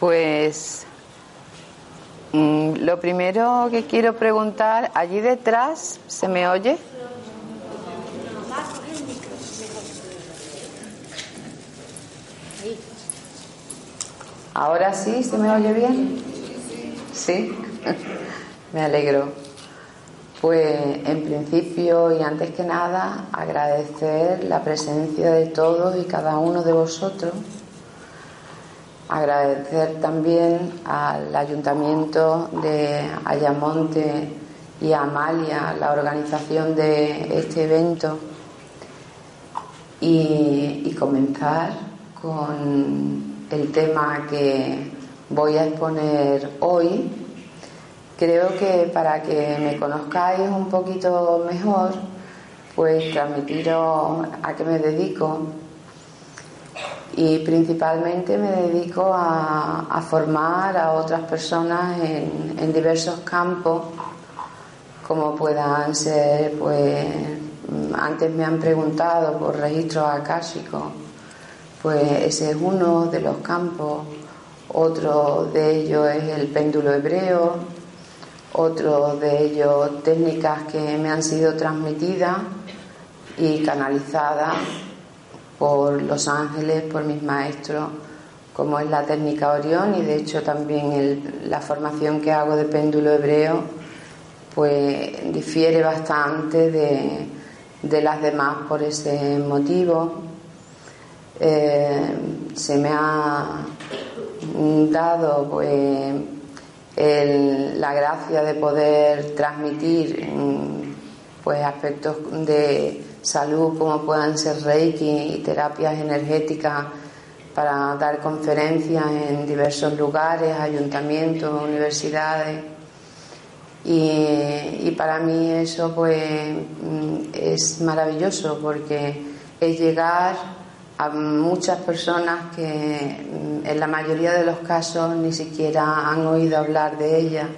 Pues mm, lo primero que quiero preguntar, allí detrás, ¿se me oye? Ahora sí, ¿se me oye bien? Sí, me alegro. Pues en principio y antes que nada agradecer la presencia de todos y cada uno de vosotros Agradecer también al Ayuntamiento de Ayamonte y a Amalia la organización de este evento y, comenzar con el tema que voy a exponer hoy. Creo que para que me conozcáis un poquito mejor, pues transmitiros a qué me dedico. Y principalmente me dedico a, formar a otras personas en, diversos campos, como puedan ser, pues antes me han preguntado por registros akáshicos, pues ese es uno de los campos, otro de ellos es el péndulo hebreo, otro de ellos técnicas que me han sido transmitidas y canalizadas por los ángeles, por mis maestros, como es la técnica Orión y de hecho también la formación que hago de péndulo hebreo, pues difiere bastante de, las demás por ese motivo. Eh, se me ha dado pues la gracia de poder transmitir pues aspectos de salud como puedan ser Reiki y terapias energéticas para dar conferencias en diversos lugares, ayuntamientos, universidades. Y, para mí eso pues mm, es maravilloso porque es llegar a muchas personas que mm, en la mayoría de los casos ni siquiera han oído hablar de ella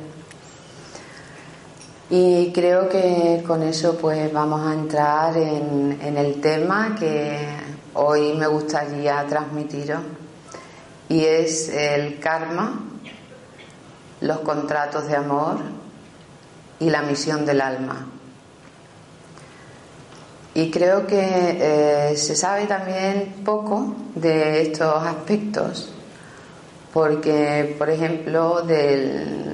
y creo que con eso pues vamos a entrar en, el tema que hoy me gustaría transmitiros y es el karma, los contratos de amor y la misión del alma. Y creo que eh, se sabe también poco de estos aspectos, porque, por ejemplo, del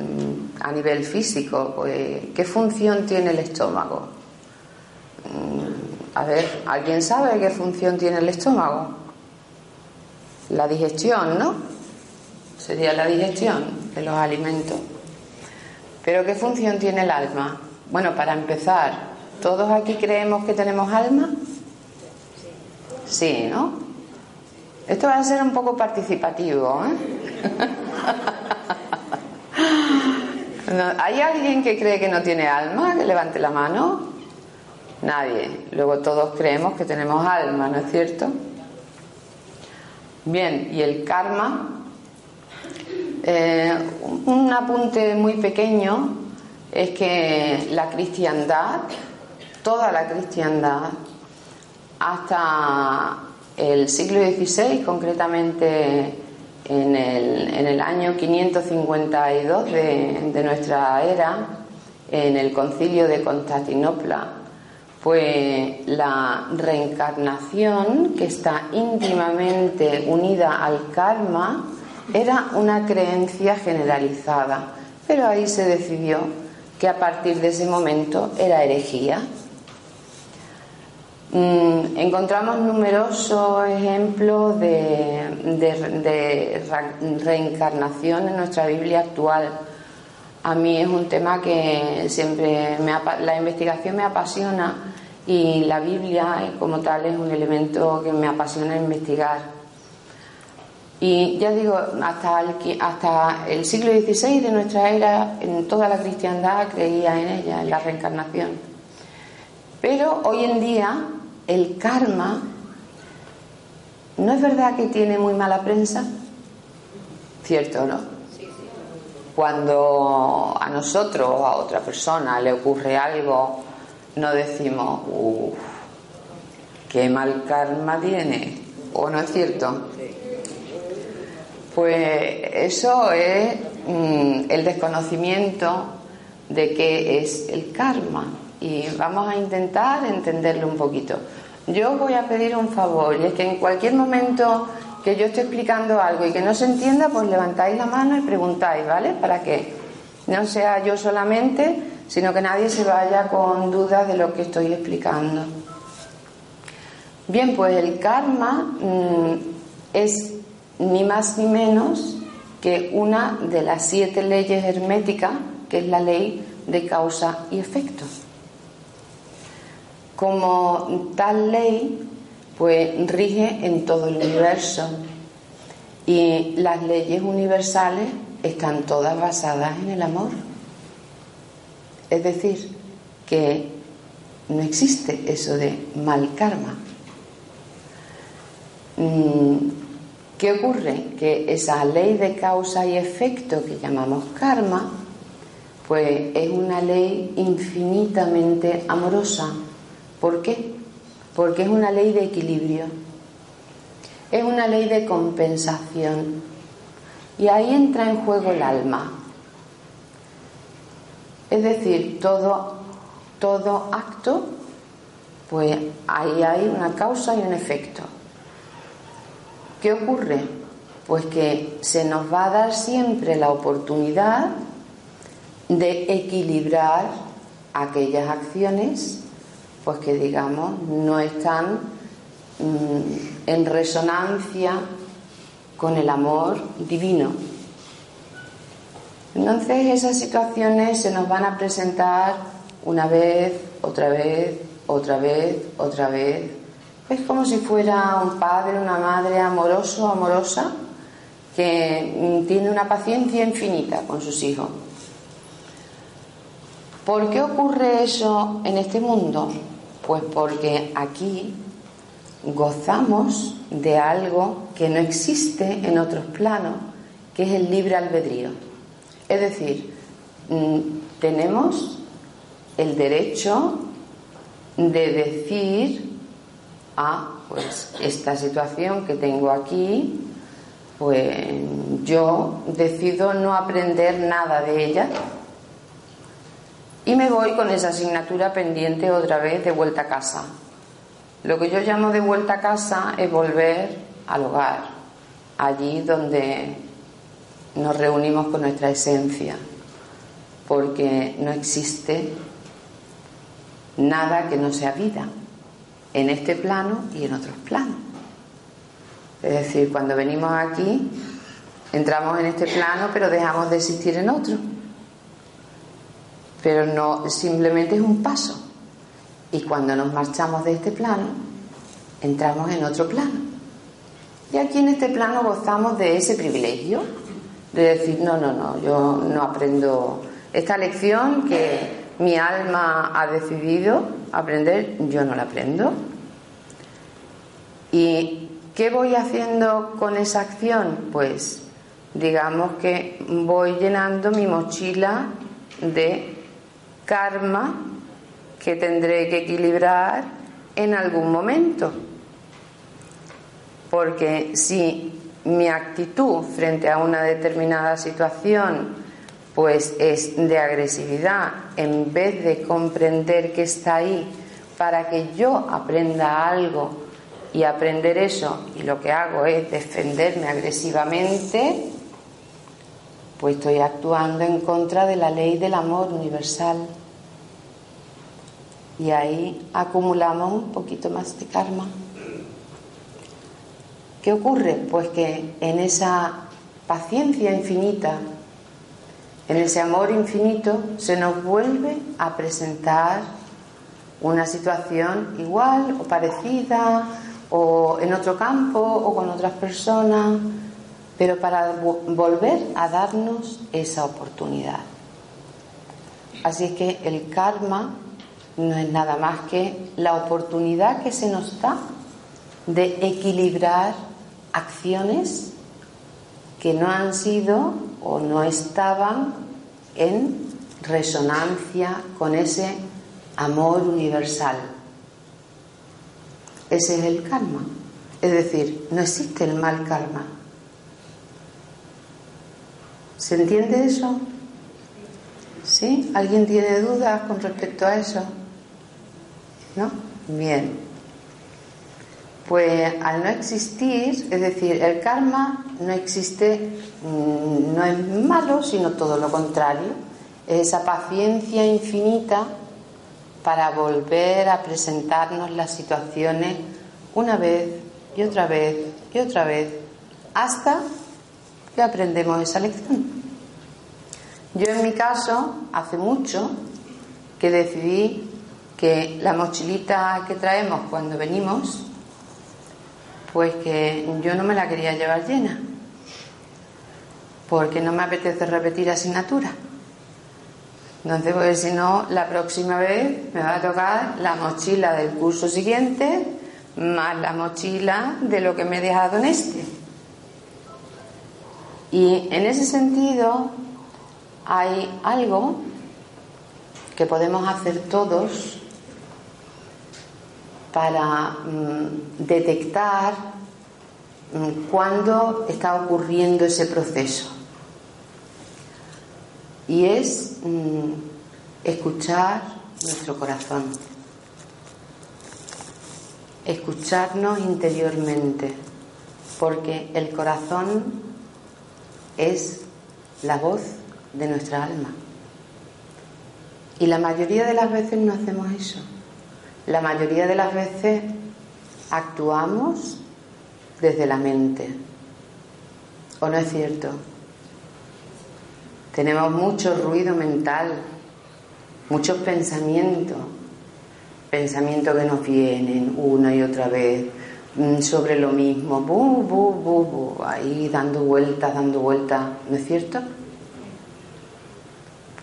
a nivel físico, pues, ¿qué función tiene el estómago? Mm, a ver, ¿alguien sabe qué función tiene el estómago? La digestión, ¿no? Sería la digestión de los alimentos. Pero ¿qué función tiene el alma? Bueno, para empezar, ¿todos aquí creemos que tenemos alma? Sí, ¿no? Esto va a ser un poco participativo, ¿eh? ¿Hay alguien que cree que no tiene alma? Que levante la mano. Nadie. Luego todos creemos que tenemos alma, ¿no es cierto? Bien, y el karma. Eh, un apunte muy pequeño es que la cristiandad, toda la cristiandad, hasta el siglo XVI, concretamente en el, año 552 de, de nuestra era, en el concilio de Constantinopla, fue la reencarnación que está íntimamente unida al karma, era una creencia generalizada, pero ahí se decidió que a partir de ese momento era herejía. Mm, encontramos numerosos ejemplos de, reencarnación en nuestra Biblia actual. a mí es un tema que siempre me, la investigación me apasiona y la Biblia como tal es un elemento que me apasiona investigar. Y ya digo, hasta el, hasta el siglo XVI de nuestra era, en toda la cristiandad creía en ella, en la reencarnación. Pero hoy en día el karma, ¿no es verdad que tiene muy mala prensa? ¿Cierto, no? Cuando a nosotros o a otra persona le ocurre algo, no decimos, uff, qué mal karma tiene, ¿o no es cierto? Pues eso es mm, el desconocimiento de qué es el karma y vamos a intentar entenderlo un poquito. Yo os voy a pedir un favor y es que en cualquier momento que yo esté explicando algo y que no se entienda, pues levantáis la mano y preguntáis, ¿vale? Para que no sea yo solamente, sino que nadie se vaya con dudas de lo que estoy explicando. Bien, pues el karma mm, es ni más ni menos que una de las siete leyes herméticas, que es la ley de causa y efecto. Como tal ley, pues rige en todo el universo y las leyes universales están todas basadas en el amor. Es decir, que no existe eso de mal karma. Mm, ¿Qué ocurre? Que esa ley de causa y efecto que llamamos karma, pues es una ley infinitamente amorosa. ¿Por qué? Porque es una ley de equilibrio, es una ley de compensación. Y ahí entra en juego el alma. Es decir, todo, todo acto, pues ahí hay una causa y un efecto. ¿Qué ocurre? Pues que se nos va a dar siempre la oportunidad de equilibrar aquellas acciones pues que digamos no están mm, en resonancia con el amor divino. Entonces esas situaciones se nos van a presentar una vez, otra vez, otra vez, otra vez, es como si fuera un padre, una madre amoroso, amorosa, que mm, tiene una paciencia infinita con sus hijos. ¿Por qué ocurre eso en este mundo? Pues porque aquí gozamos de algo que no existe en otros planos, que es el libre albedrío. Es decir, mm, tenemos el derecho de decir ah, pues esta situación que tengo aquí, pues yo decido no aprender nada de ella y me voy con esa asignatura pendiente otra vez de vuelta a casa. Lo que yo llamo de vuelta a casa es volver al hogar, allí donde nos reunimos con nuestra esencia, porque no existe nada que no sea vida en este plano y en otros planos. Es decir, cuando venimos aquí, entramos en este plano, pero dejamos de existir en otro. Pero no, simplemente es un paso. Y cuando nos marchamos de este plano, entramos en otro plano. Y aquí en este plano gozamos de ese privilegio, de decir, no, no, no, yo no aprendo esta lección que mi alma ha decidido aprender, yo no la aprendo. ¿Y qué voy haciendo con esa acción? Pues digamos que voy llenando mi mochila de karma que tendré que equilibrar en algún momento. Porque si mi actitud frente a una determinada situación pues es de agresividad en vez de comprender que está ahí para que yo aprenda algo y aprender eso y lo que hago es defenderme agresivamente, pues estoy actuando en contra de la ley del amor universal. Y ahí acumulamos un poquito más de karma. ¿Qué ocurre? Pues que en esa paciencia infinita En ese amor infinito se nos vuelve a presentar una situación igual o parecida o en otro campo o con otras personas, pero para volver a darnos esa oportunidad. Así que el karma no es nada más que la oportunidad que se nos da de equilibrar acciones que no han sido o no estaban en resonancia con ese amor universal. Ese es el karma. Es decir, no existe el mal karma. ¿Se entiende eso? ¿Sí? ¿Alguien tiene dudas con respecto a eso? ¿No? Bien. Pues al no existir, es decir, el karma no existe, mm, no es malo, sino todo lo contrario. Es esa paciencia infinita para volver a presentarnos las situaciones una vez y otra vez y otra vez hasta que aprendemos esa lección. Yo en mi caso, hace mucho que decidí que la mochilita que traemos cuando venimos, pues que yo no me la quería llevar llena, porque no me apetece repetir asignatura. Entonces, pues si no, la próxima vez me va a tocar la mochila del curso siguiente más la mochila de lo que me he dejado en este. Y en ese sentido hay algo que podemos hacer todos para mm, detectar mm, cuándo está ocurriendo ese proceso. Y es mm, escuchar nuestro corazón, escucharnos interiormente, porque el corazón es la voz de nuestra alma. Y la mayoría de las veces no hacemos eso. La mayoría de las veces actuamos desde la mente. ¿O no es cierto? Tenemos mucho ruido mental, muchos pensamientos, pensamientos que nos vienen una y otra vez sobre lo mismo, bu, bu, bu, bu, ahí dando vueltas, dando vueltas, ¿no es cierto?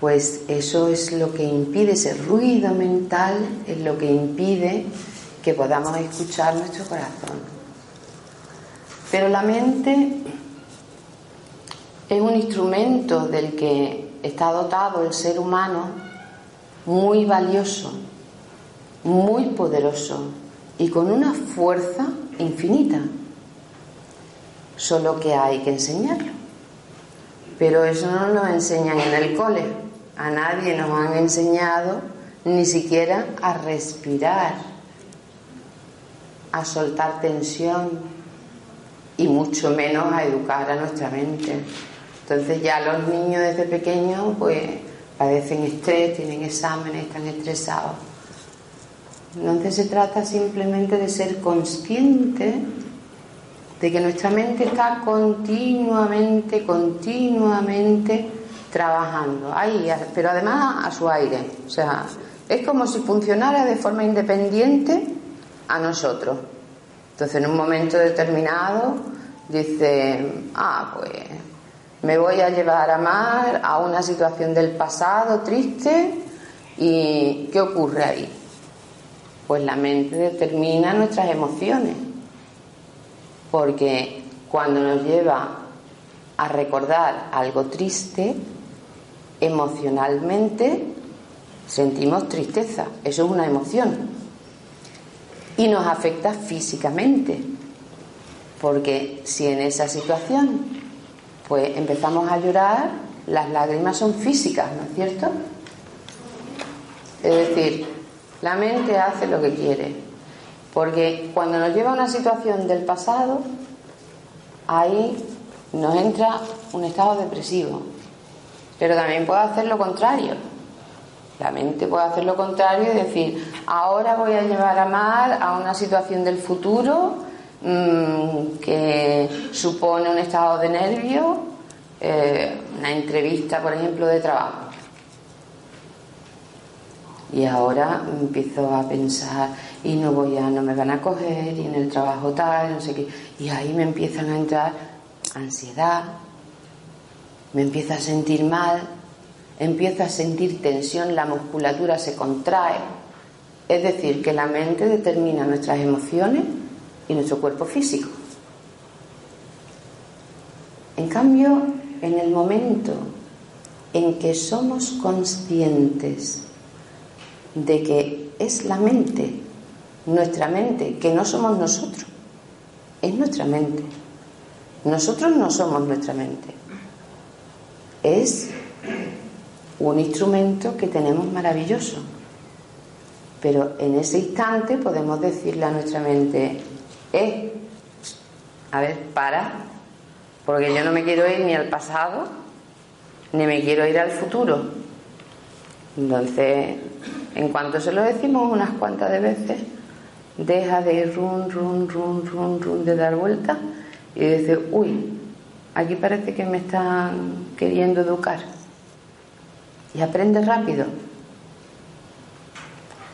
pues eso es lo que impide, ese ruido mental es lo que impide que podamos escuchar nuestro corazón. Pero la mente es un instrumento del que está dotado el ser humano muy valioso, muy poderoso y con una fuerza infinita. Solo que hay que enseñarlo. Pero eso no lo enseñan en el cole. A nadie nos han enseñado ni siquiera a respirar, a soltar tensión y mucho menos a educar a nuestra mente. Entonces ya los niños desde pequeños pues padecen estrés, tienen exámenes, están estresados. Entonces se trata simplemente de ser consciente de que nuestra mente está continuamente, continuamente trabajando ahí, pero además a su aire. O sea, es como si funcionara de forma independiente a nosotros. Entonces, en un momento determinado, dice, ah, pues me voy a llevar a Mar a una situación del pasado triste y ¿qué ocurre ahí? Pues la mente determina nuestras emociones, porque cuando nos lleva a recordar algo triste, emocionalmente sentimos tristeza, eso es una emoción. Y nos afecta físicamente, porque si en esa situación pues empezamos a llorar, las lágrimas son físicas, ¿no es cierto? Es decir, la mente hace lo que quiere, porque cuando nos lleva a una situación del pasado, ahí nos entra un estado depresivo, pero también puede hacer lo contrario. La mente puede hacer lo contrario y decir, ahora voy a llevar a Mar a una situación del futuro mm, que supone un estado de nervio eh, una entrevista, por ejemplo, de trabajo. Y ahora empiezo a pensar, y no voy a, no me van a coger, y en el trabajo tal, no sé qué. Y ahí me empiezan a entrar ansiedad, me empiezo a sentir mal, empiezo a sentir tensión, la musculatura se contrae. Es decir, que la mente determina nuestras emociones y nuestro cuerpo físico. En cambio, en el momento en que somos conscientes de que es la mente, nuestra mente, que no somos nosotros, es nuestra mente. Nosotros no somos nuestra mente. Es un instrumento que tenemos maravilloso. Pero en ese instante podemos decirle a nuestra mente, eh, a ver, para, porque yo no me quiero ir ni al pasado, ni me quiero ir al futuro. Entonces, en cuanto se lo decimos unas cuantas de veces, deja de ir run, run, run, run, run, de dar vueltas y dice, uy, aquí parece que me están queriendo educar. Y aprende rápido.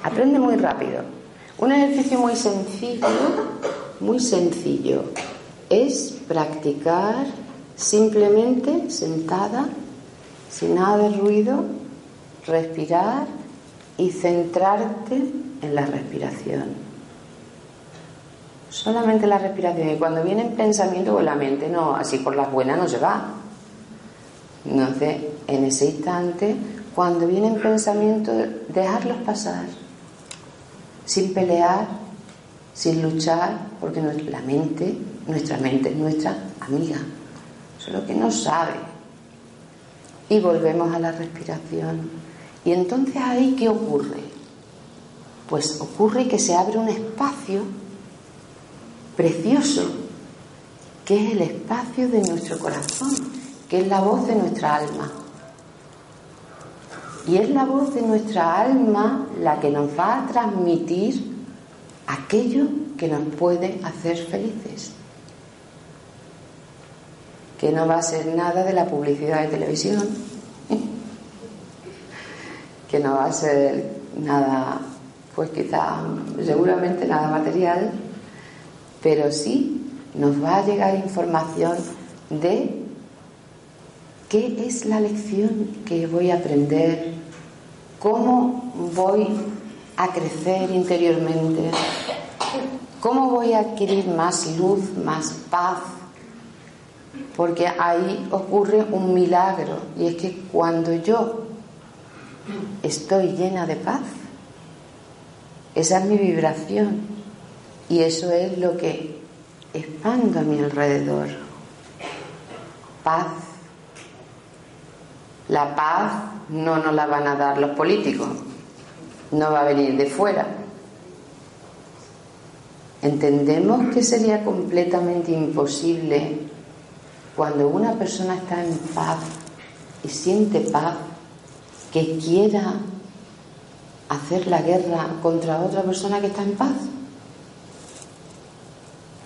Aprende muy rápido. Un ejercicio muy sencillo, muy sencillo, es practicar simplemente sentada, sin nada de ruido, respirar y centrarte en la respiración. Solamente la respiración. Y cuando vienen pensamientos, pues la mente no, así por las buenas no se va. Entonces, en ese instante, cuando vienen pensamientos, dejarlos pasar, sin pelear, sin luchar, porque la mente, nuestra mente es nuestra amiga, solo que no sabe. Y volvemos a la respiración. Y entonces ahí, ¿qué ocurre? Pues ocurre que se abre un espacio precioso, que es el espacio de nuestro corazón, que es la voz de nuestra alma. Y es la voz de nuestra alma la que nos va a transmitir aquello que nos puede hacer felices. Que no va a ser nada de la publicidad de televisión, que no va a ser nada, pues quizá, seguramente nada material, pero sí nos va a llegar información de qué es la lección que voy a aprender, cómo voy a crecer interiormente, cómo voy a adquirir más luz, más paz, porque ahí ocurre un milagro y es que cuando yo estoy llena de paz, esa es mi vibración y eso es lo que expando a mi alrededor. Paz. La paz no nos la van a dar los políticos, no va a venir de fuera. Entendemos que sería completamente imposible cuando una persona está en paz y siente paz que quiera hacer la guerra contra otra persona que está en paz.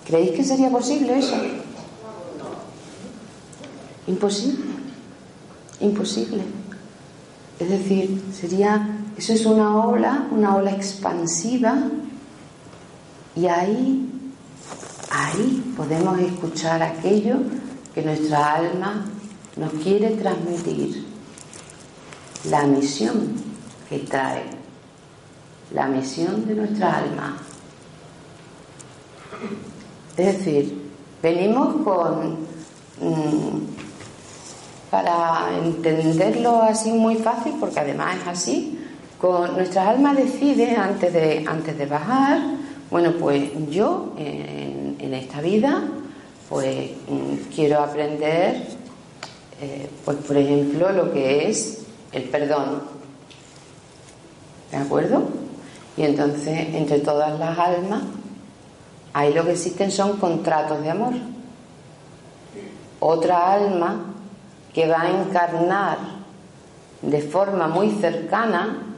¿Creéis que sería posible eso? Imposible. Imposible. Es decir, sería, eso es una ola, una ola expansiva, y ahí, ahí podemos escuchar aquello que nuestra alma nos quiere transmitir, la misión que trae, la misión de nuestra alma. Es decir, venimos con, mm, para entenderlo así muy fácil, porque además es así, con nuestra alma decide antes de, antes de bajar, bueno, pues yo en, esta vida, pues mm, quiero aprender, eh, pues por ejemplo, lo que es el perdón. ¿De acuerdo? Y entonces, entre todas las almas, Ahí lo que existen son contratos de amor. Otra alma que va a encarnar de forma muy cercana,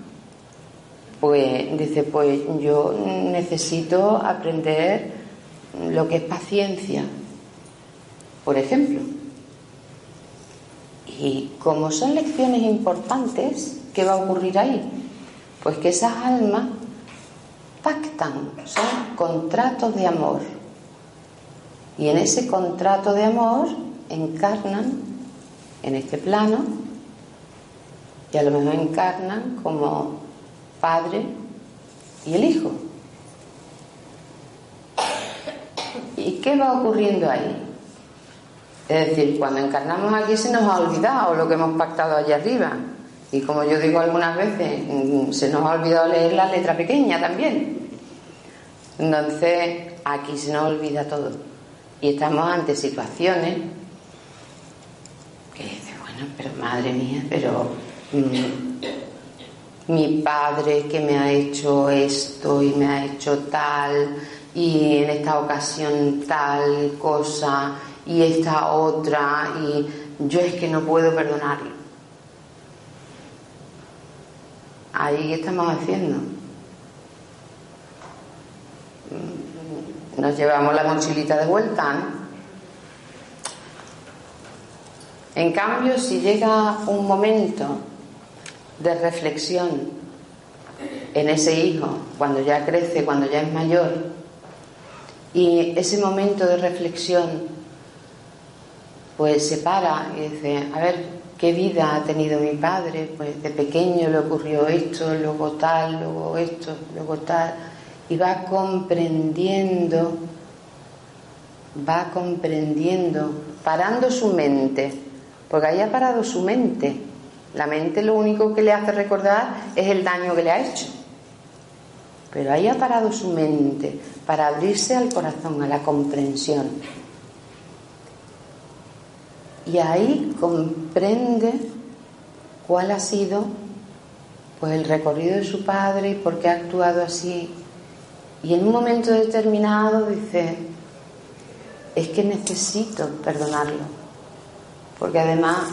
pues dice, pues yo necesito aprender lo que es paciencia, por ejemplo. Y como son lecciones importantes, ¿qué va a ocurrir ahí? Pues que esas almas pactan, son contratos de amor. Y en ese contrato de amor encarnan en este plano y a lo mejor encarnan como padre y el hijo. ¿Y qué va ocurriendo ahí? Es decir, cuando encarnamos aquí se nos ha olvidado lo que hemos pactado allá arriba. Y como yo digo algunas veces, mm, se nos ha olvidado leer la letra pequeña también. Entonces, aquí se nos olvida todo. Y estamos ante situaciones que dice, bueno, pero madre mía, pero mm, mi padre que me ha hecho esto y me ha hecho tal, y en esta ocasión tal cosa y esta otra y yo es que no puedo perdonarlo. Ahí ¿qué estamos haciendo. Nos llevamos la mochilita de vuelta, En cambio, si llega un momento de reflexión en ese hijo, cuando ya crece, cuando ya es mayor, y ese momento de reflexión pues se para y dice, a ver, ¿qué vida ha tenido mi padre? Pues de pequeño le ocurrió esto, luego tal, luego esto, luego tal. Y va comprendiendo, va comprendiendo, parando su mente, porque ahí ha parado su mente. La mente lo único que le hace recordar es el daño que le ha hecho. Pero ahí ha parado su mente para abrirse al corazón, a la comprensión y ahí comprende cuál ha sido pues el recorrido de su padre y por qué ha actuado así. Y en un momento determinado dice, es que necesito perdonarlo. Porque además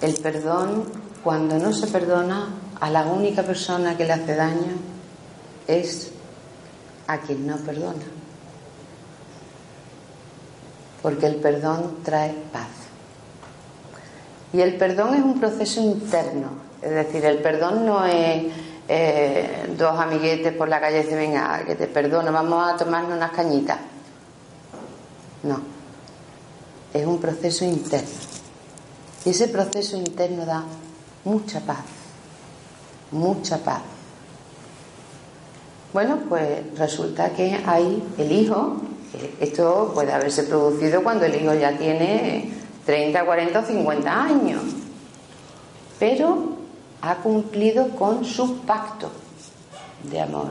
el perdón, cuando no se perdona, a la única persona que le hace daño es a quien no perdona porque el perdón trae paz. Y el perdón es un proceso interno, es decir, el perdón no es eh, dos amiguetes por la calle y dicen, venga, que te perdono, vamos a tomarnos unas cañitas. No, es un proceso interno. Y ese proceso interno da mucha paz, mucha paz. Bueno, pues resulta que hay el hijo esto puede haberse producido cuando el hijo ya tiene 30, 40 o 50 años, pero ha cumplido con su pacto de amor,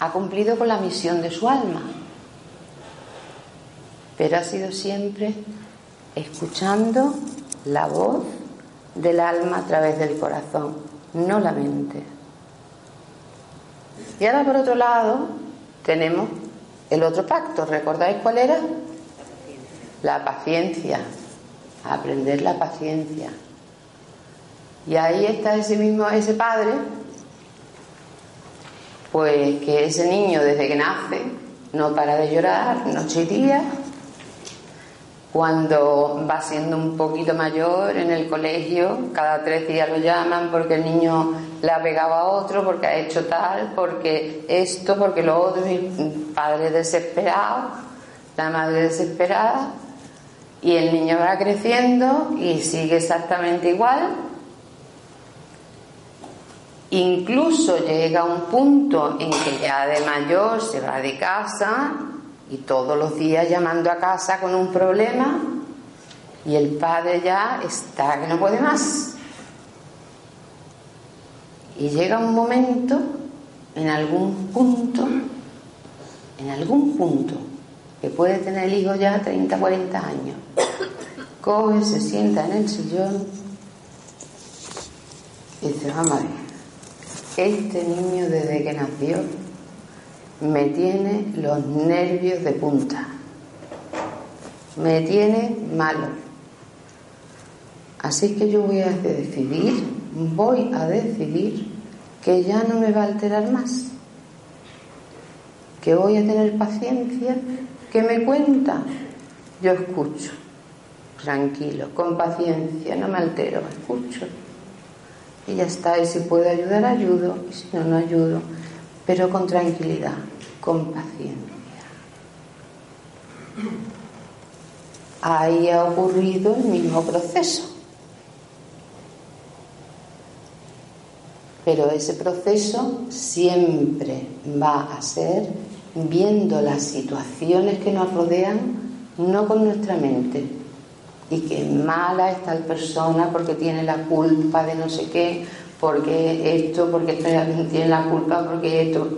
ha cumplido con la misión de su alma, pero ha sido siempre escuchando la voz del alma a través del corazón, no la mente. Y ahora por otro lado tenemos el otro pacto, ¿recordáis cuál era? La paciencia, aprender la paciencia. Y ahí está ese mismo, ese padre, pues que ese niño desde que nace no para de llorar noche y día, cuando va siendo un poquito mayor en el colegio, cada tres días lo llaman porque el niño le ha pegado a otro, porque ha hecho tal, porque esto, porque lo otro, y padre desesperado, la madre desesperada, y el niño va creciendo y sigue exactamente igual. Incluso llega un punto en que ya de mayor se va de casa y todos los días llamando a casa con un problema y el padre ya está que no puede más. Y llega un momento, en algún punto, en algún punto, que puede tener el hijo ya 30, 40 años, coge, se sienta en el sillón y dice, vamos a ver, este niño desde que nació me tiene los nervios de punta, me tiene malo. Así que yo voy a decidir, voy a decidir que ya no me va a alterar más, que voy a tener paciencia, que me cuenta, yo escucho. tranquilo, con paciencia, no me altero, escucho. Y ya está, y si puedo ayudar, ayudo, y si no, no ayudo, pero con tranquilidad, con paciencia. Ahí ha ocurrido el mismo proceso. Pero ese proceso siempre va a ser viendo las situaciones que nos rodean, no con nuestra mente, y que mala está la persona porque tiene la culpa de no sé qué, porque esto, porque esto tiene la culpa, porque esto.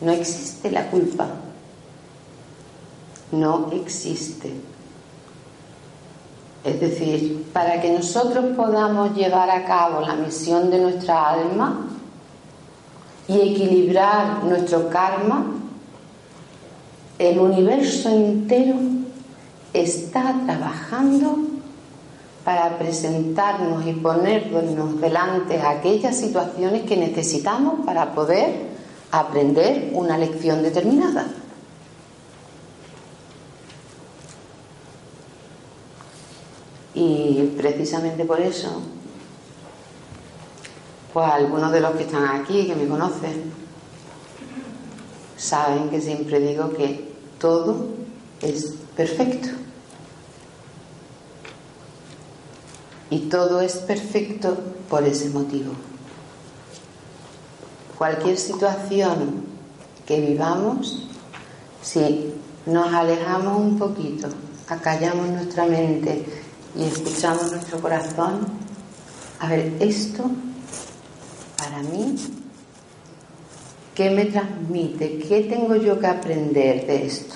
No existe la culpa. No existe. Es decir, para que nosotros podamos llevar a cabo la misión de nuestra alma y equilibrar nuestro karma, el universo entero está trabajando para presentarnos y ponernos delante aquellas situaciones que necesitamos para poder aprender una lección determinada. Y precisamente por eso, pues algunos de los que están aquí, que me conocen, saben que siempre digo que todo es perfecto. Y todo es perfecto por ese motivo. Cualquier situación que vivamos, si nos alejamos un poquito, acallamos nuestra mente y escuchamos nuestro corazón, a ver, esto para mí, ¿qué me transmite? ¿Qué tengo yo que aprender de esto?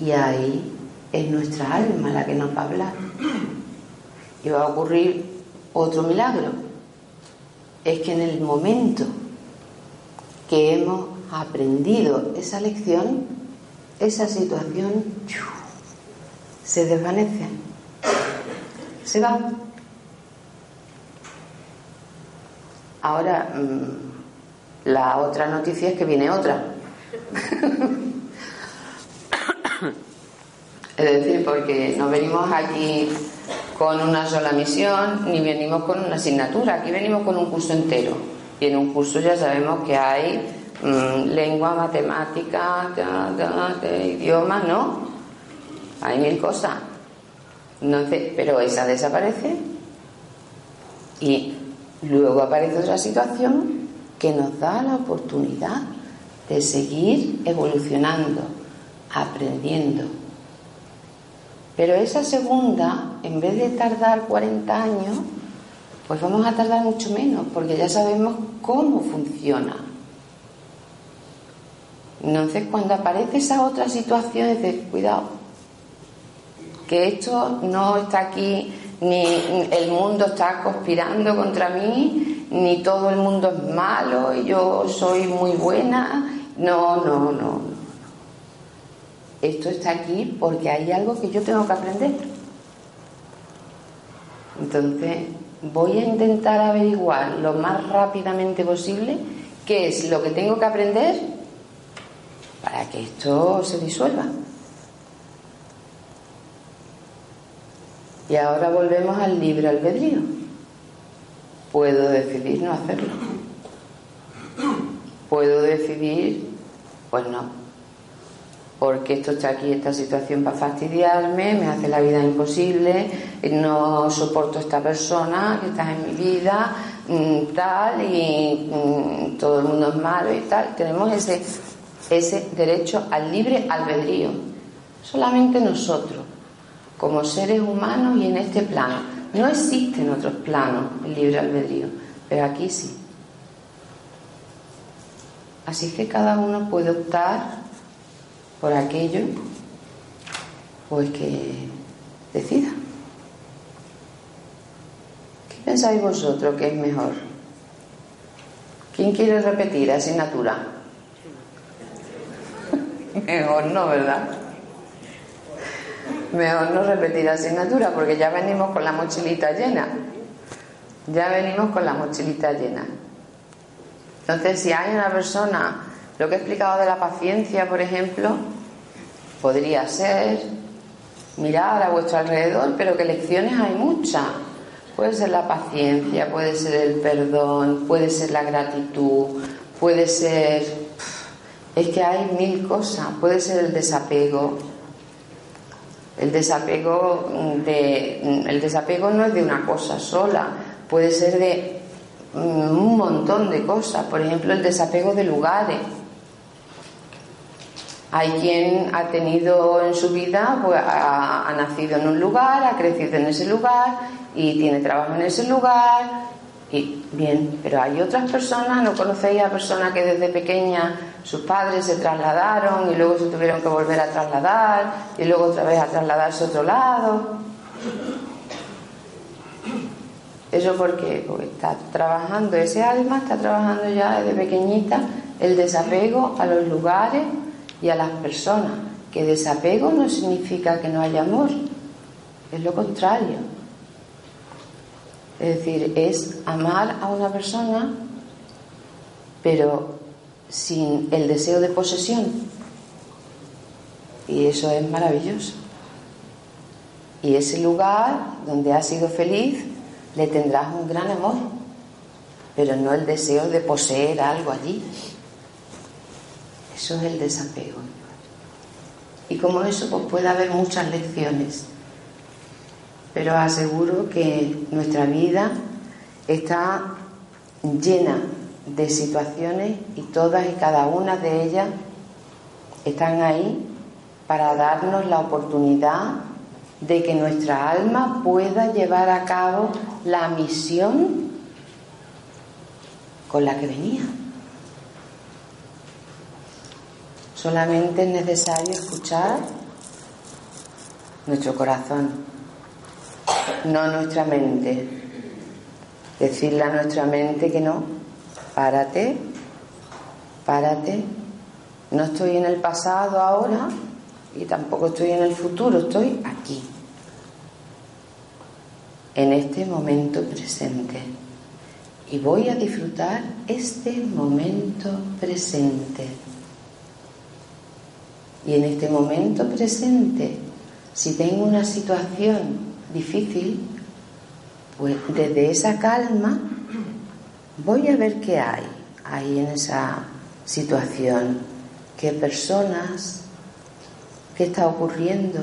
Y ahí es nuestra alma la que nos va a hablar. Y va a ocurrir otro milagro. Es que en el momento que hemos aprendido esa lección, esa situación se desvanece, se va. Ahora, mm, la otra noticia es que viene otra. Es decir, porque no venimos aquí con una sola misión ni venimos con una asignatura, aquí venimos con un curso entero. Y en un curso ya sabemos que hay mm, lengua, matemática, idiomas, ¿no? Hay mil cosas. Entonces, pero esa desaparece y luego aparece otra situación que nos da la oportunidad de seguir evolucionando, aprendiendo pero esa segunda, en vez de tardar 40 años, pues vamos a tardar mucho menos, porque ya sabemos cómo funciona. Entonces, cuando aparece esa otra situación, dices, cuidado, que esto no está aquí, ni el mundo está conspirando contra mí, ni todo el mundo es malo y yo soy muy buena. No, no, no esto está aquí porque hay algo que yo tengo que aprender. Entonces, voy a intentar averiguar lo más rápidamente posible qué es lo que tengo que aprender para que esto se disuelva. Y ahora volvemos al libre albedrío. Puedo decidir no hacerlo. Puedo decidir, pues no, porque esto está aquí, esta situación para fastidiarme, me hace la vida imposible, no soporto a esta persona que está en mi vida, mm, tal, y mm, todo el mundo es malo y tal. Tenemos ese, ese derecho al libre albedrío, solamente nosotros, como seres humanos y en este plano. No existe en otros planos el libre albedrío, pero aquí sí. Así que cada uno puede optar por aquello, pues que decida. ¿Qué pensáis vosotros que es mejor? ¿Quién quiere repetir asignatura? mejor no, ¿verdad? Mejor no repetir asignatura porque ya venimos con la mochilita llena. Ya venimos con la mochilita llena. Entonces, si hay una persona Lo que he explicado de la paciencia, por ejemplo, podría ser mirar a vuestro alrededor, pero que lecciones hay muchas. Puede ser la paciencia, puede ser el perdón, puede ser la gratitud, puede ser... Es que hay mil cosas, puede ser el desapego. El desapego, de, el desapego no es de una cosa sola, puede ser de un montón de cosas. Por ejemplo, el desapego de lugares hay quien ha tenido en su vida, pues, ha, nacido en un lugar, ha crecido en ese lugar y tiene trabajo en ese lugar. Y bien, pero hay otras personas, ¿no conocéis a personas que desde pequeña sus padres se trasladaron y luego se tuvieron que volver a trasladar y luego otra vez a trasladarse a otro lado? Eso porque, está trabajando ese alma, está trabajando ya desde pequeñita el desapego a los lugares y a las personas. Que desapego no significa que no haya amor, es lo contrario. Es decir, es amar a una persona, pero sin el deseo de posesión. Y eso es maravilloso. Y ese lugar donde has sido feliz, le tendrás un gran amor, pero no el deseo de poseer algo allí. Eso es el desapego. Y como eso, pues puede haber muchas lecciones. Pero aseguro que nuestra vida está llena de situaciones y todas y cada una de ellas están ahí para darnos la oportunidad de que nuestra alma pueda llevar a cabo la misión con la que venía. Solamente es necesario escuchar nuestro corazón, no nuestra mente. Decirle a nuestra mente que no, párate, párate. No estoy en el pasado ahora y tampoco estoy en el futuro, estoy aquí, en este momento presente. Y voy a disfrutar este momento presente. Y en este momento presente, si tengo una situación difícil, pues desde esa calma voy a ver qué hay ahí en esa situación, qué personas, qué está ocurriendo.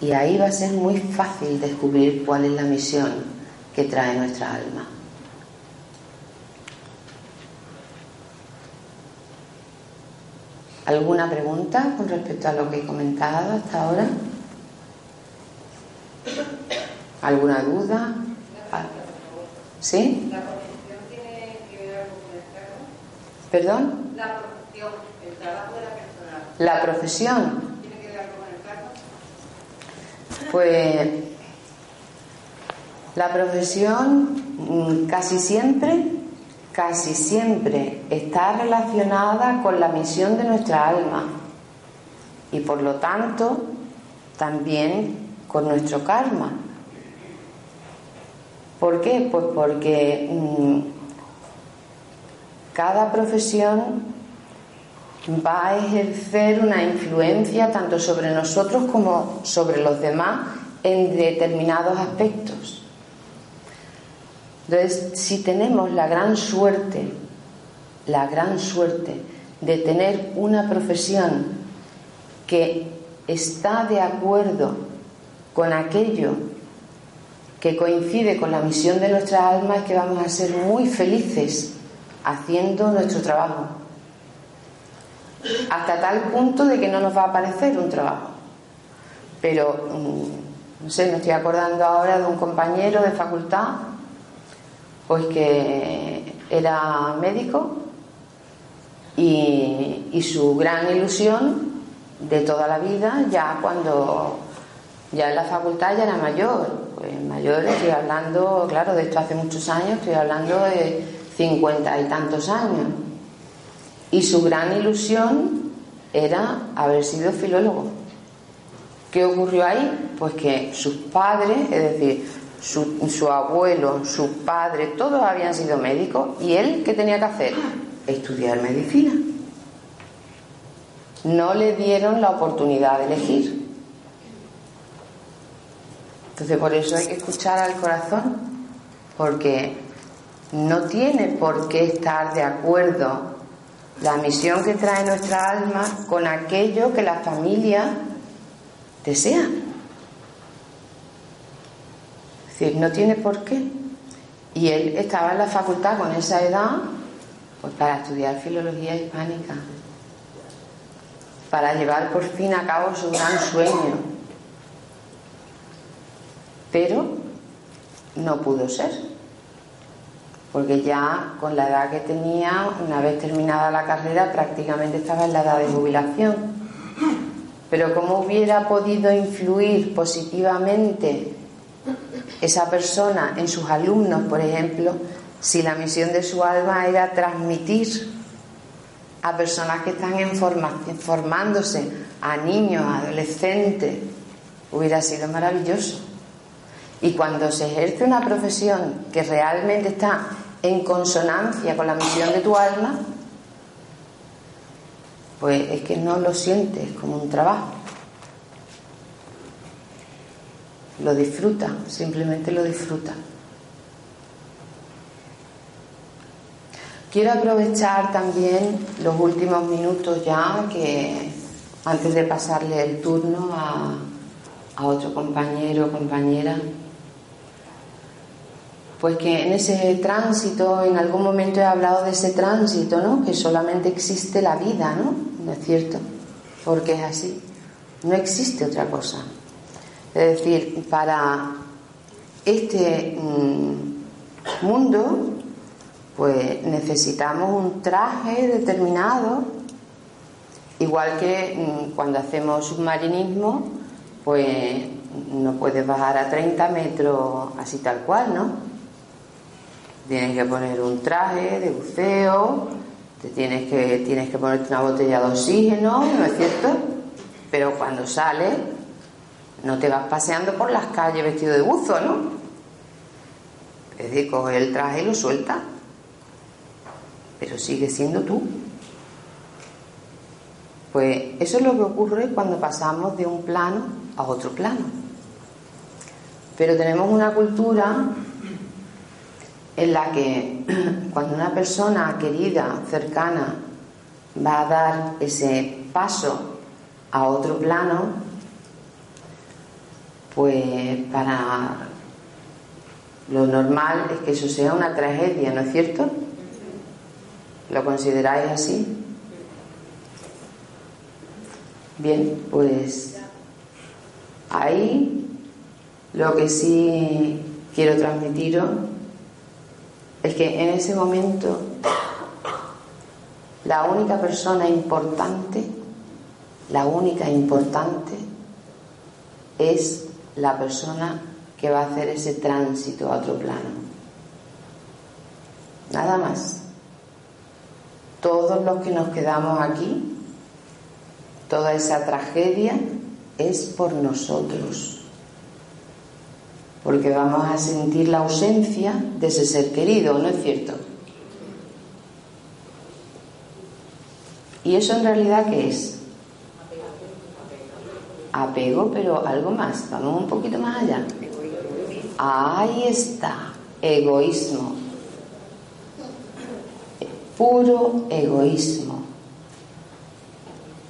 Y ahí va a ser muy fácil descubrir cuál es la misión que trae nuestra alma. ¿Alguna pregunta con respecto a lo que he comentado hasta ahora? ¿Alguna duda? ¿Sí? ¿La profesión tiene que ver algo con el cargo? ¿Perdón? La profesión, el trabajo de la persona, La profesión. ¿tiene que ver algo con el cargo? Pues la profesión mm, casi siempre, casi siempre está relacionada con la misión de nuestra alma y por lo tanto también con nuestro karma. ¿Por qué? Pues porque mm, cada profesión va a ejercer una influencia tanto sobre nosotros como sobre los demás en determinados aspectos. Entonces, si tenemos la gran suerte, la gran suerte de tener una profesión que está de acuerdo con aquello que coincide con la misión de nuestra alma, es que vamos a ser muy felices haciendo nuestro trabajo. Hasta tal punto de que no nos va a parecer un trabajo. Pero, mm, no sé, me estoy acordando ahora de un compañero de facultad pues que era médico y, y, su gran ilusión de toda la vida, ya cuando ya en la facultad ya era mayor, pues mayor estoy hablando, claro, de esto hace muchos años, estoy hablando de cincuenta y tantos años. Y su gran ilusión era haber sido filólogo. ¿Qué ocurrió ahí? Pues que sus padres, es decir, su, abuelo, su padre, todos habían sido médicos y él, ¿qué tenía que hacer? estudiar medicina. No le dieron la oportunidad de elegir. Entonces por eso hay que escuchar al corazón, porque no tiene por qué estar de acuerdo la misión que trae nuestra alma con aquello que la familia desea. Es decir, no tiene por qué. Y él estaba en la facultad con esa edad pues para estudiar filología hispánica, para llevar por fin a cabo su gran sueño. Pero no pudo ser, porque ya con la edad que tenía, una vez terminada la carrera, prácticamente estaba en la edad de jubilación. Pero ¿cómo hubiera podido influir positivamente esa persona en sus alumnos, por ejemplo, si la misión de su alma era transmitir a personas que están en formándose, a niños, a adolescentes, hubiera sido maravilloso. Y cuando se ejerce una profesión que realmente está en consonancia con la misión de tu alma, pues es que no lo sientes como un trabajo. Lo disfruta, simplemente lo disfruta. Quiero aprovechar también los últimos minutos ya que antes de pasarle el turno a, a otro compañero o compañera, pues que en ese tránsito, en algún momento he hablado de ese tránsito, ¿no? Que solamente existe la vida, ¿no? ¿No es cierto? Porque es así. No existe otra cosa. Es decir, para este mm, mundo pues necesitamos un traje determinado, igual que mm, cuando hacemos submarinismo, pues no puedes bajar a 30 metros así tal cual, ¿no? Tienes que poner un traje de buceo, te tienes que, tienes que ponerte una botella de oxígeno, ¿no es cierto? Pero cuando sales, no te vas paseando por las calles vestido de buzo, ¿no? Es decir, coges el traje y lo sueltas pero sigue siendo tú. Pues eso es lo que ocurre cuando pasamos de un plano a otro plano. Pero tenemos una cultura en la que cuando una persona querida, cercana, va a dar ese paso a otro plano, pues para lo normal es que eso sea una tragedia, ¿no es cierto? ¿Lo consideráis así? Bien, pues ahí lo que sí quiero transmitiros es que en ese momento la única persona importante, la única importante es la persona que va a hacer ese tránsito a otro plano. Nada más todos los que nos quedamos aquí, toda esa tragedia es por nosotros, porque vamos a sentir la ausencia de ese ser querido, ¿no es cierto? ¿Y eso en realidad qué es? Apego, pero algo más, vamos un poquito más allá. Ahí está, egoísmo puro egoísmo.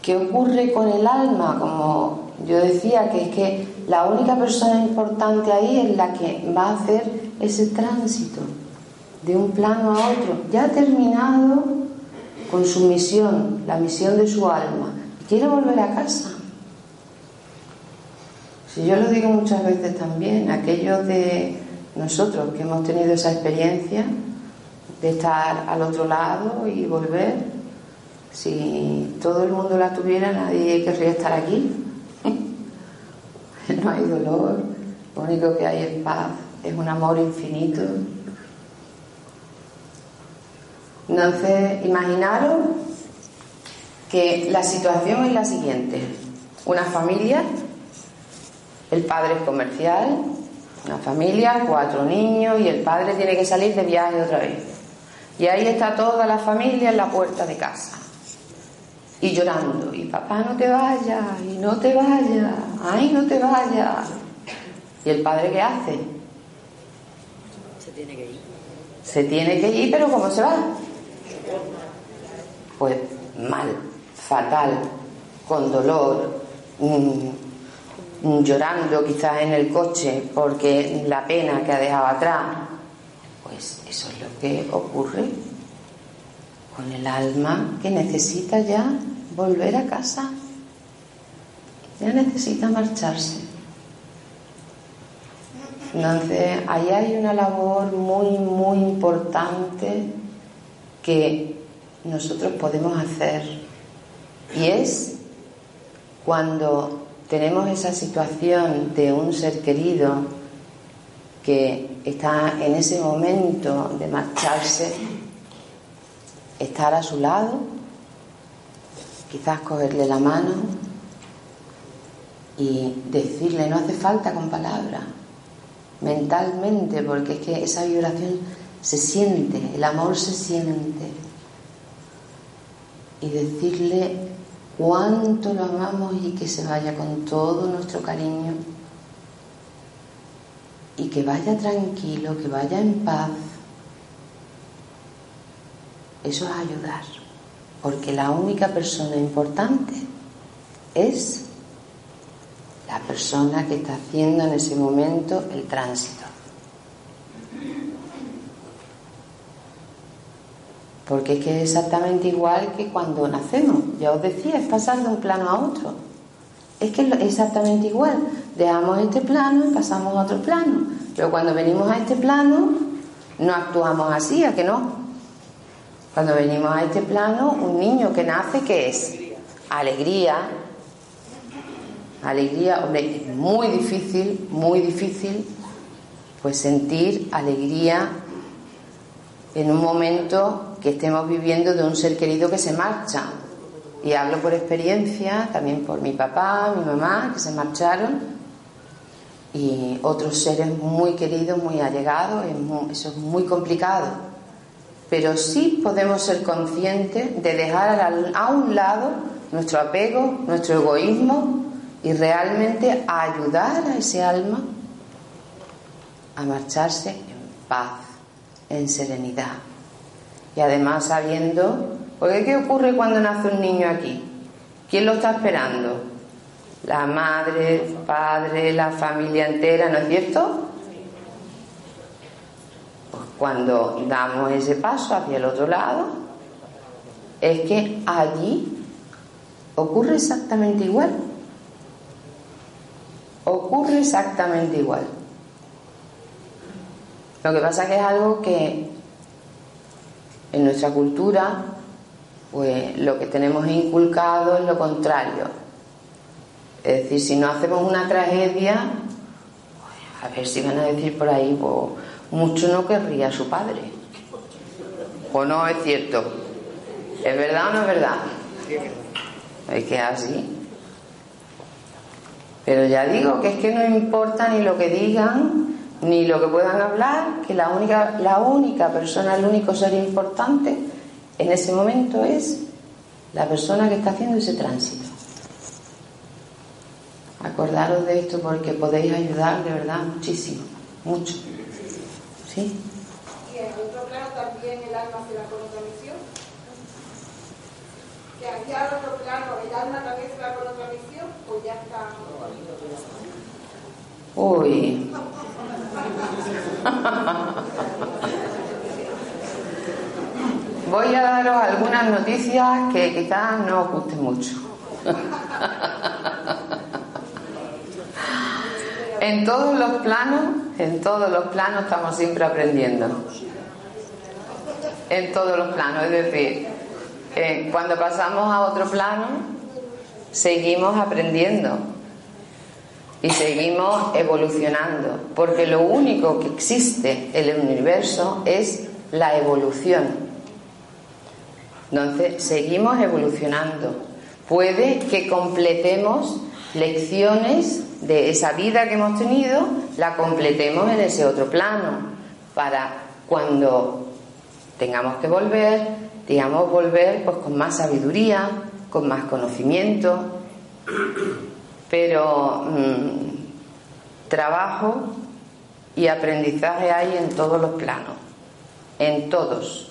¿Qué ocurre con el alma? Como yo decía, que es que la única persona importante ahí es la que va a hacer ese tránsito de un plano a otro. Ya ha terminado con su misión, la misión de su alma. Quiere volver a casa. Si yo lo digo muchas veces también, aquellos de nosotros que hemos tenido esa experiencia, de estar al otro lado y volver. Si todo el mundo la tuviera, nadie querría estar aquí. no hay dolor, lo único que hay es paz, es un amor infinito. Entonces, imaginaros que la situación es la siguiente. Una familia, el padre es comercial, una familia, cuatro niños y el padre tiene que salir de viaje otra vez Y ahí está toda la familia en la puerta de casa. Y llorando. Y papá, no te vayas. Y no te vayas. Ay, no te vayas. ¿Y el padre qué hace? Se tiene que ir. Se tiene que ir, pero ¿cómo se va? Pues mal, fatal, con dolor, mm, mm, llorando quizás en el coche porque la pena que ha dejado atrás. Pues eso es lo que ocurre con el alma que necesita ya volver a casa. Ya necesita marcharse. Entonces, ahí hay una labor muy, muy importante que nosotros podemos hacer. Y es cuando tenemos esa situación de un ser querido que está en ese momento de marcharse, estar a su lado, quizás cogerle la mano y decirle, no hace falta con palabras, mentalmente, porque es que esa vibración se siente, el amor se siente. Y decirle cuánto lo amamos y que se vaya con todo nuestro cariño y que vaya tranquilo, que vaya en paz. Eso es ayudar, porque la única persona importante es la persona que está haciendo en ese momento el tránsito. Porque es que es exactamente igual que cuando nacemos. Ya os decía, es pasar de un plano a otro. Es que es exactamente igual. Dejamos este plano y pasamos a otro plano. Pero cuando venimos a este plano, no actuamos así, ¿a que no? Cuando venimos a este plano, un niño que nace, ¿qué es? Alegría. Alegría, hombre, es muy difícil, muy difícil, pues sentir alegría en un momento que estemos viviendo de un ser querido que se marcha. Y hablo por experiencia, también por mi papá, mi mamá, que se marcharon, y otros seres muy queridos, muy allegados, eso es muy complicado. Pero sí podemos ser conscientes de dejar a un lado nuestro apego, nuestro egoísmo y realmente ayudar a ese alma a marcharse en paz, en serenidad. Y además sabiendo, porque ¿qué ocurre cuando nace un niño aquí? ¿Quién lo está esperando? La madre, el padre, la familia entera, ¿no es cierto? Pues cuando damos ese paso hacia el otro lado, es que allí ocurre exactamente igual. Ocurre exactamente igual. Lo que pasa que es algo que en nuestra cultura, pues lo que tenemos inculcado es lo contrario. Es decir, si no hacemos una tragedia, pues, a ver si van a decir por ahí, pues, mucho no querría su padre. ¿O no es cierto? ¿Es verdad o no es verdad? Es que así. Pero ya digo que es que no importa ni lo que digan, ni lo que puedan hablar, que la única, la única persona, el único ser importante en ese momento es la persona que está haciendo ese tránsito. Acordaros de esto porque podéis ayudar de verdad muchísimo, mucho. ¿Sí? ¿Y en otro también el alma se misión? ¿Que aquí al otro plano el alma también se va con otra misión o ya está? Uy. Voy a daros algunas noticias que quizás no os gusten mucho. en todos los planos, en todos los planos estamos siempre aprendiendo. En todos los planos, es decir, eh, cuando pasamos a otro plano, seguimos aprendiendo y seguimos evolucionando, porque lo único que existe en el universo es la evolución. Entonces, seguimos evolucionando. Puede que completemos lecciones de esa vida que hemos tenido, la completemos en ese otro plano, para cuando tengamos que volver, digamos volver pues con más sabiduría, con más conocimiento, pero mm, trabajo y aprendizaje hay en todos los planos, en todos.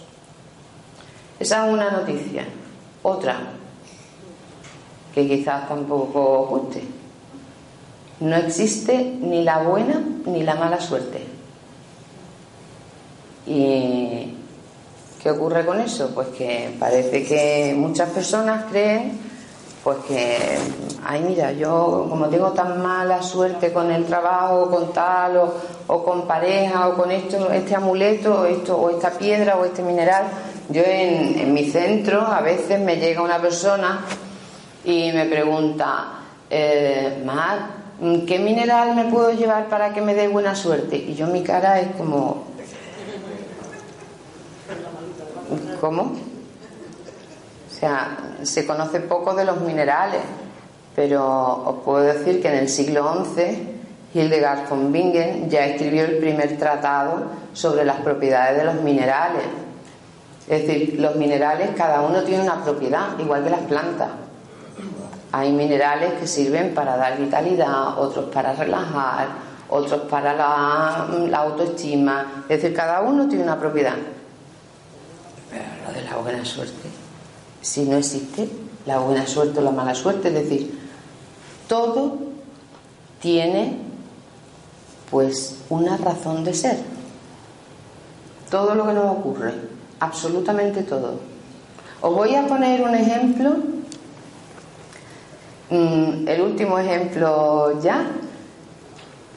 Esa es una noticia. Otra, que quizás tampoco guste. No existe ni la buena ni la mala suerte. ¿Y qué ocurre con eso? Pues que parece que muchas personas creen pues que, ay mira, yo como tengo tan mala suerte con el trabajo, con tal, o, con pareja, o con esto, este amuleto, o, esto, o esta piedra, o este mineral, yo en, mi centro a veces me llega una persona y me pregunta, eh, Mar, ¿qué mineral me puedo llevar para que me dé buena suerte? Y yo mi cara es como, ¿cómo? sea, se conoce poco de los minerales, pero os puedo decir que en el siglo XI Hildegard von Bingen ya escribió el primer tratado sobre las propiedades de los minerales. Es decir, los minerales cada uno tiene una propiedad, igual que las plantas. Hay minerales que sirven para dar vitalidad, otros para relajar, otros para la, la autoestima. Es decir, cada uno tiene una propiedad. Pero lo de la buena suerte si no existe la buena suerte o la mala suerte, es decir, todo tiene pues una razón de ser. Todo lo que nos ocurre, absolutamente todo. Os voy a poner un ejemplo, mm, el último ejemplo ya,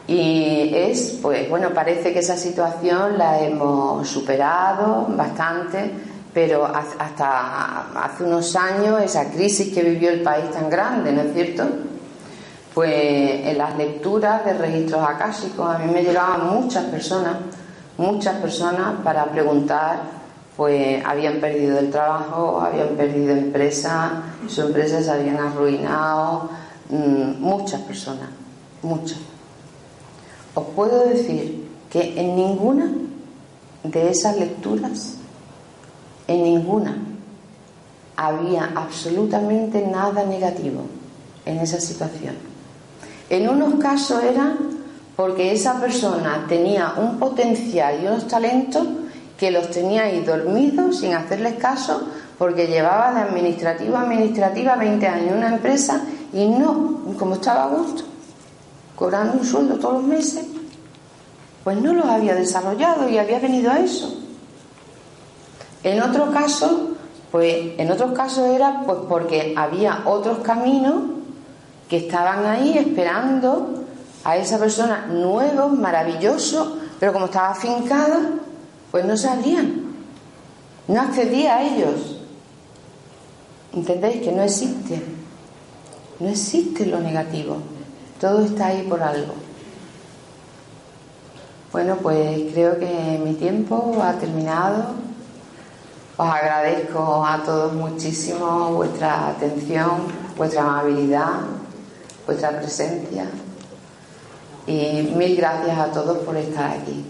y es, pues bueno, parece que esa situación la hemos superado bastante pero hasta hace unos años esa crisis que vivió el país tan grande, ¿no es cierto? Pues en las lecturas de registros acásicos a mí me llegaban muchas personas, muchas personas para preguntar, pues habían perdido el trabajo, habían perdido empresa, sus empresas se habían arruinado, mm, muchas personas, muchas. Os puedo decir que en ninguna de esas lecturas en ninguna había absolutamente nada negativo en esa situación. En unos casos era porque esa persona tenía un potencial y unos talentos que los tenía ahí dormidos sin hacerles caso porque llevaba de administrativa a administrativa 20 años en una empresa y no, como estaba a gusto, cobrando un sueldo todos los meses, pues no los había desarrollado y había venido a eso. En otro caso, pues en otros casos era pues porque había otros caminos que estaban ahí esperando a esa persona nuevos, maravillosos, pero como estaba afincada, pues no se abrían, no accedía a ellos. ¿Entendéis? Que no existe, no existe lo negativo, todo está ahí por algo. Bueno, pues creo que mi tiempo ha terminado. Os agradezco a todos muchísimo vuestra atención, vuestra amabilidad, vuestra presencia y mil gracias a todos por estar aquí.